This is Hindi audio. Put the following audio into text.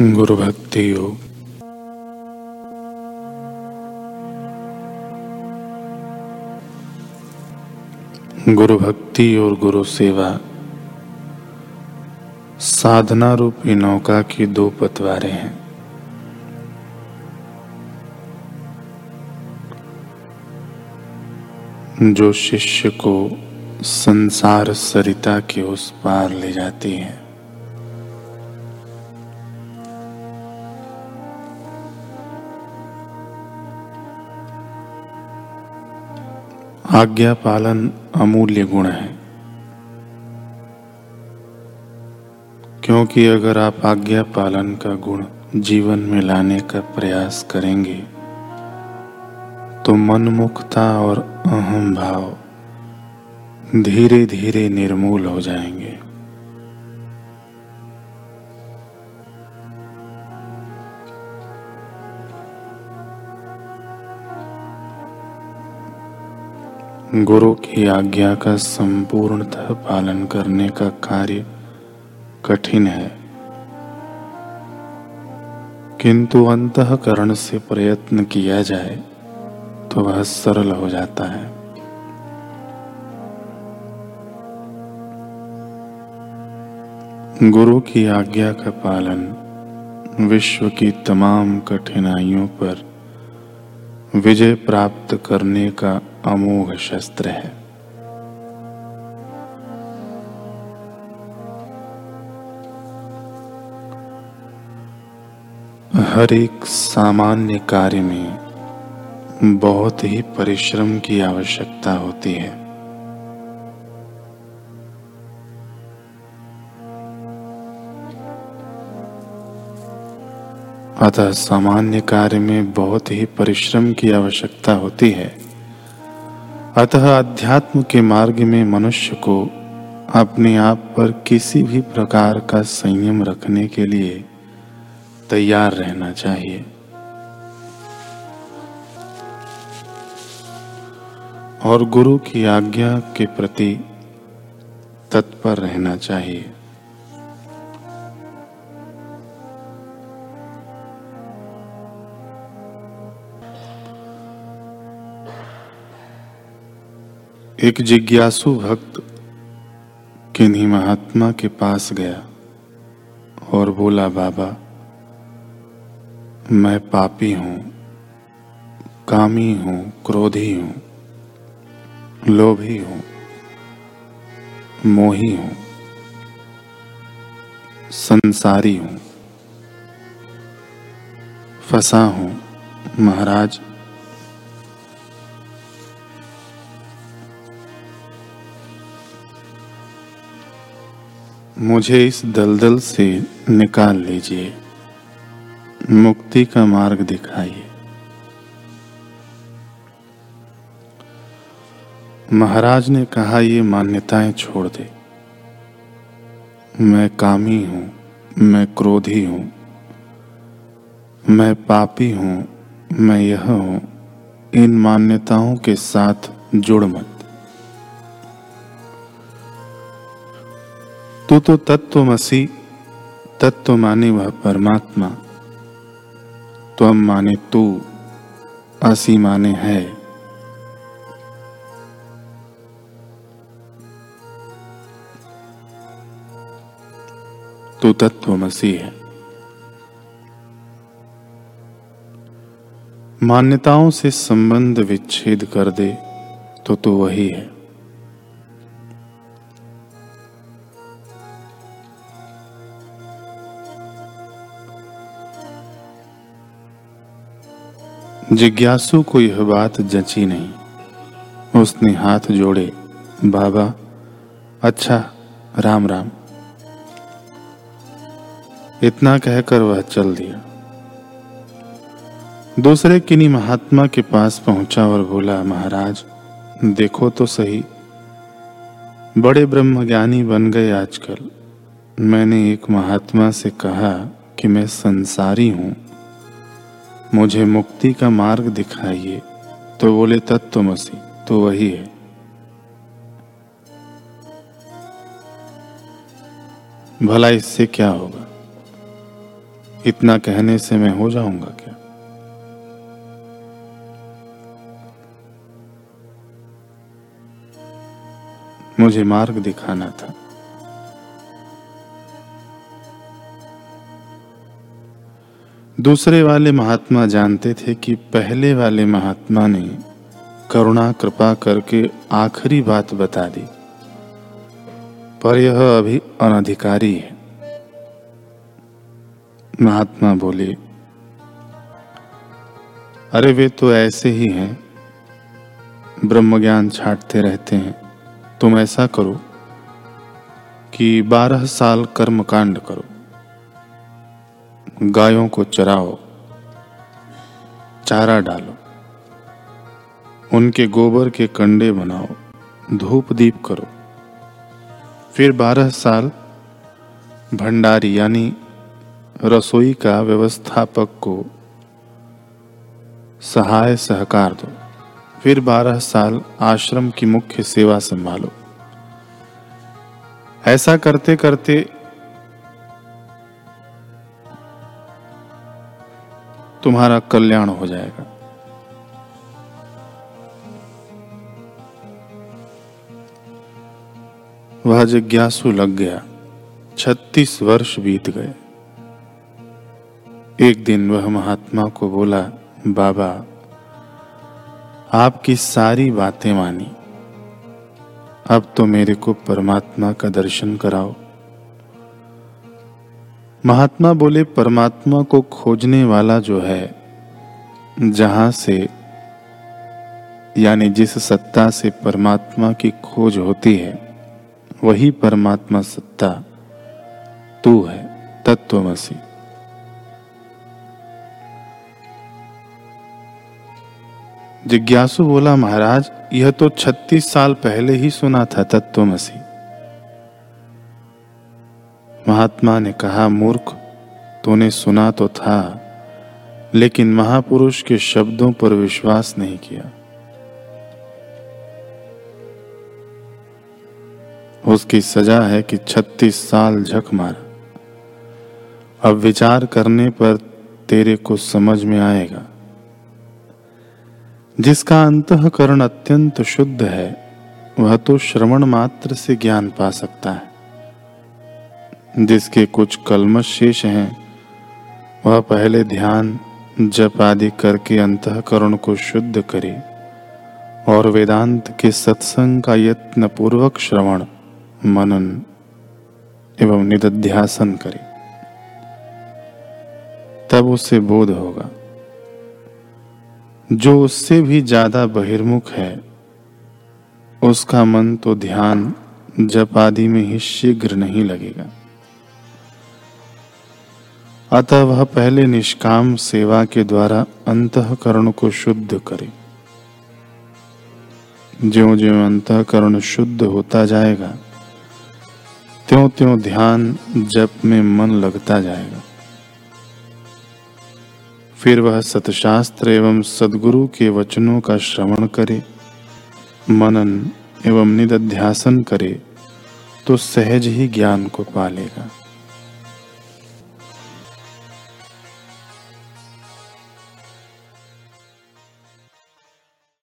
गुरु भक्ति योग गुरु भक्ति और गुरु सेवा साधना रूपी नौका की दो पतवारे हैं। जो शिष्य को संसार सरिता के उस पार ले जाती है। आज्ञा पालन अमूल्य गुण है। क्योंकि अगर आप आज्ञा पालन का गुण जीवन में लाने का प्रयास करेंगे तो मनमुखता और अहम भाव धीरे धीरे निर्मूल हो जाएँगे। गुरु की आज्ञा का संपूर्णतः पालन करने का कार्य कठिन है। किंतु अंतकरण से प्रयत्न किया जाए तो वह सरल हो जाता है। गुरु की आज्ञा का पालन विश्व की तमाम कठिनाइयों पर विजय प्राप्त करने का अमोघ शस्त्र है। हर एक सामान्य कार्य में बहुत ही परिश्रम की आवश्यकता होती है। अतः सामान्य कार्य में बहुत ही परिश्रम की आवश्यकता होती है। अतः अध्यात्म के मार्ग में मनुष्य को अपने आप पर किसी भी प्रकार का संयम रखने के लिए तैयार रहना चाहिए। और गुरु की आज्ञा के प्रति तत्पर रहना चाहिए। एक जिज्ञासु भक्त किन्हीं महात्मा के पास गया और बोला, बाबा, मैं पापी हूँ, कामी हूँ, क्रोधी हूँ, लोभी हूँ, मोही हूँ, संसारी हूँ, फंसा हूँ, महाराज मुझे इस दलदल से निकाल लीजिए। मुक्ति का मार्ग दिखाइए। महाराज ने कहा, ये मान्यताएँ छोड़ दे। मैं कामी हूँ, मैं क्रोधी हूँ, मैं पापी हूँ, मैं यह हूँ। इन मान्यताओं के साथ जुड़ मत। तू तो तत्वमसी तत्व माने वह परमात्मा। त्वम माने तू, असी माने है। तू तत्व तत्वमसी है। मान्यताओं से संबंध विच्छेद कर दे तो तू वही है। जिज्ञासु को यह बात जची नहीं। उसने हाथ जोड़े, बाबा अच्छा राम राम। इतना कहकर वह चल दिया। दूसरे किन्हीं महात्मा के पास पहुँचा और बोला, महाराज, देखो तो सही। बड़े ब्रह्मज्ञानी बन गए आजकल। मैंने एक महात्मा से कहा कि मैं संसारी हूँ। मुझे मुक्ति का मार्ग दिखाइए। तो बोले तत्वमसी तो वही है। भला इससे क्या होगा? इतना कहने से मैं हो जाऊँगा क्या? मुझे मार्ग दिखाना था। दूसरे वाले महात्मा जानते थे कि पहले वाले महात्मा ने करुणा, कृपा करके आखिरी बात बता दी। पर यह अभी अनधिकारी है। महात्मा बोले, अरे वे तो ऐसे ही हैं। ब्रह्म ज्ञान छाटते रहते हैं। तुम ऐसा करो कि बारह साल कर्म कांड करो। गायों को चराओ, चारा डालो, उनके गोबर के कंडे बनाओ, धूप दीप करो। फिर बारह साल भंडारी यानी रसोई का व्यवस्थापक को सहाय सहकार दो। फिर बारह साल आश्रम की मुख्य सेवा संभालो। ऐसा करते करते तुम्हारा कल्याण हो जाएगा। वह जिज्ञासु लग गया, छत्तीस वर्ष बीत गए। एक दिन वह महात्मा को बोला, बाबा, आपकी सारी बातें मानी। अब तो मेरे को परमात्मा का दर्शन कराओ। महात्मा बोले, परमात्मा को खोजने वाला जो है, जहाँ से, यानी जिस सत्ता से परमात्मा की खोज होती है, वही परमात्मा सत्ता तू है, तत्वमसी। जिज्ञासु बोला, महाराज, यह तो 36 साल पहले ही सुना था तत्वमसी। महात्मा ने कहा, मूर्ख, तूने सुना तो था, लेकिन महापुरुष के शब्दों पर विश्वास नहीं किया। उसकी सजा है कि 36 साल झक मारा। अब विचार करने पर तेरे को समझ में आएगा। जिसका अंतकरण अत्यंत शुद्ध है, वह तो श्रवण मात्र से ज्ञान पा सकता है। जिसके कुछ कलमश शेष हैं, वह पहले ध्यान जप आदि करके अंतकरण को शुद्ध करे और वेदांत के सत्संग का यत्न पूर्वक श्रवण, मनन एवं निध्यासन करे। तब उसे बोध होगा। जो उससे भी ज़्यादा बहिर्मुख है, उसका मन तो ध्यान जप आदि में ही शीघ्र नहीं लगेगा। अतः वह पहले निष्काम सेवा के द्वारा अंतकरण को शुद्ध करे। ज्यो ज्यो अंतकरण शुद्ध होता जाएगा त्यों त्यों ध्यान जप में मन लगता जाएगा। फिर वह सतशास्त्र एवं सदगुरु के वचनों का श्रवण करे, मनन एवं निदध्यासन करे तो सहज ही ज्ञान को पालेगा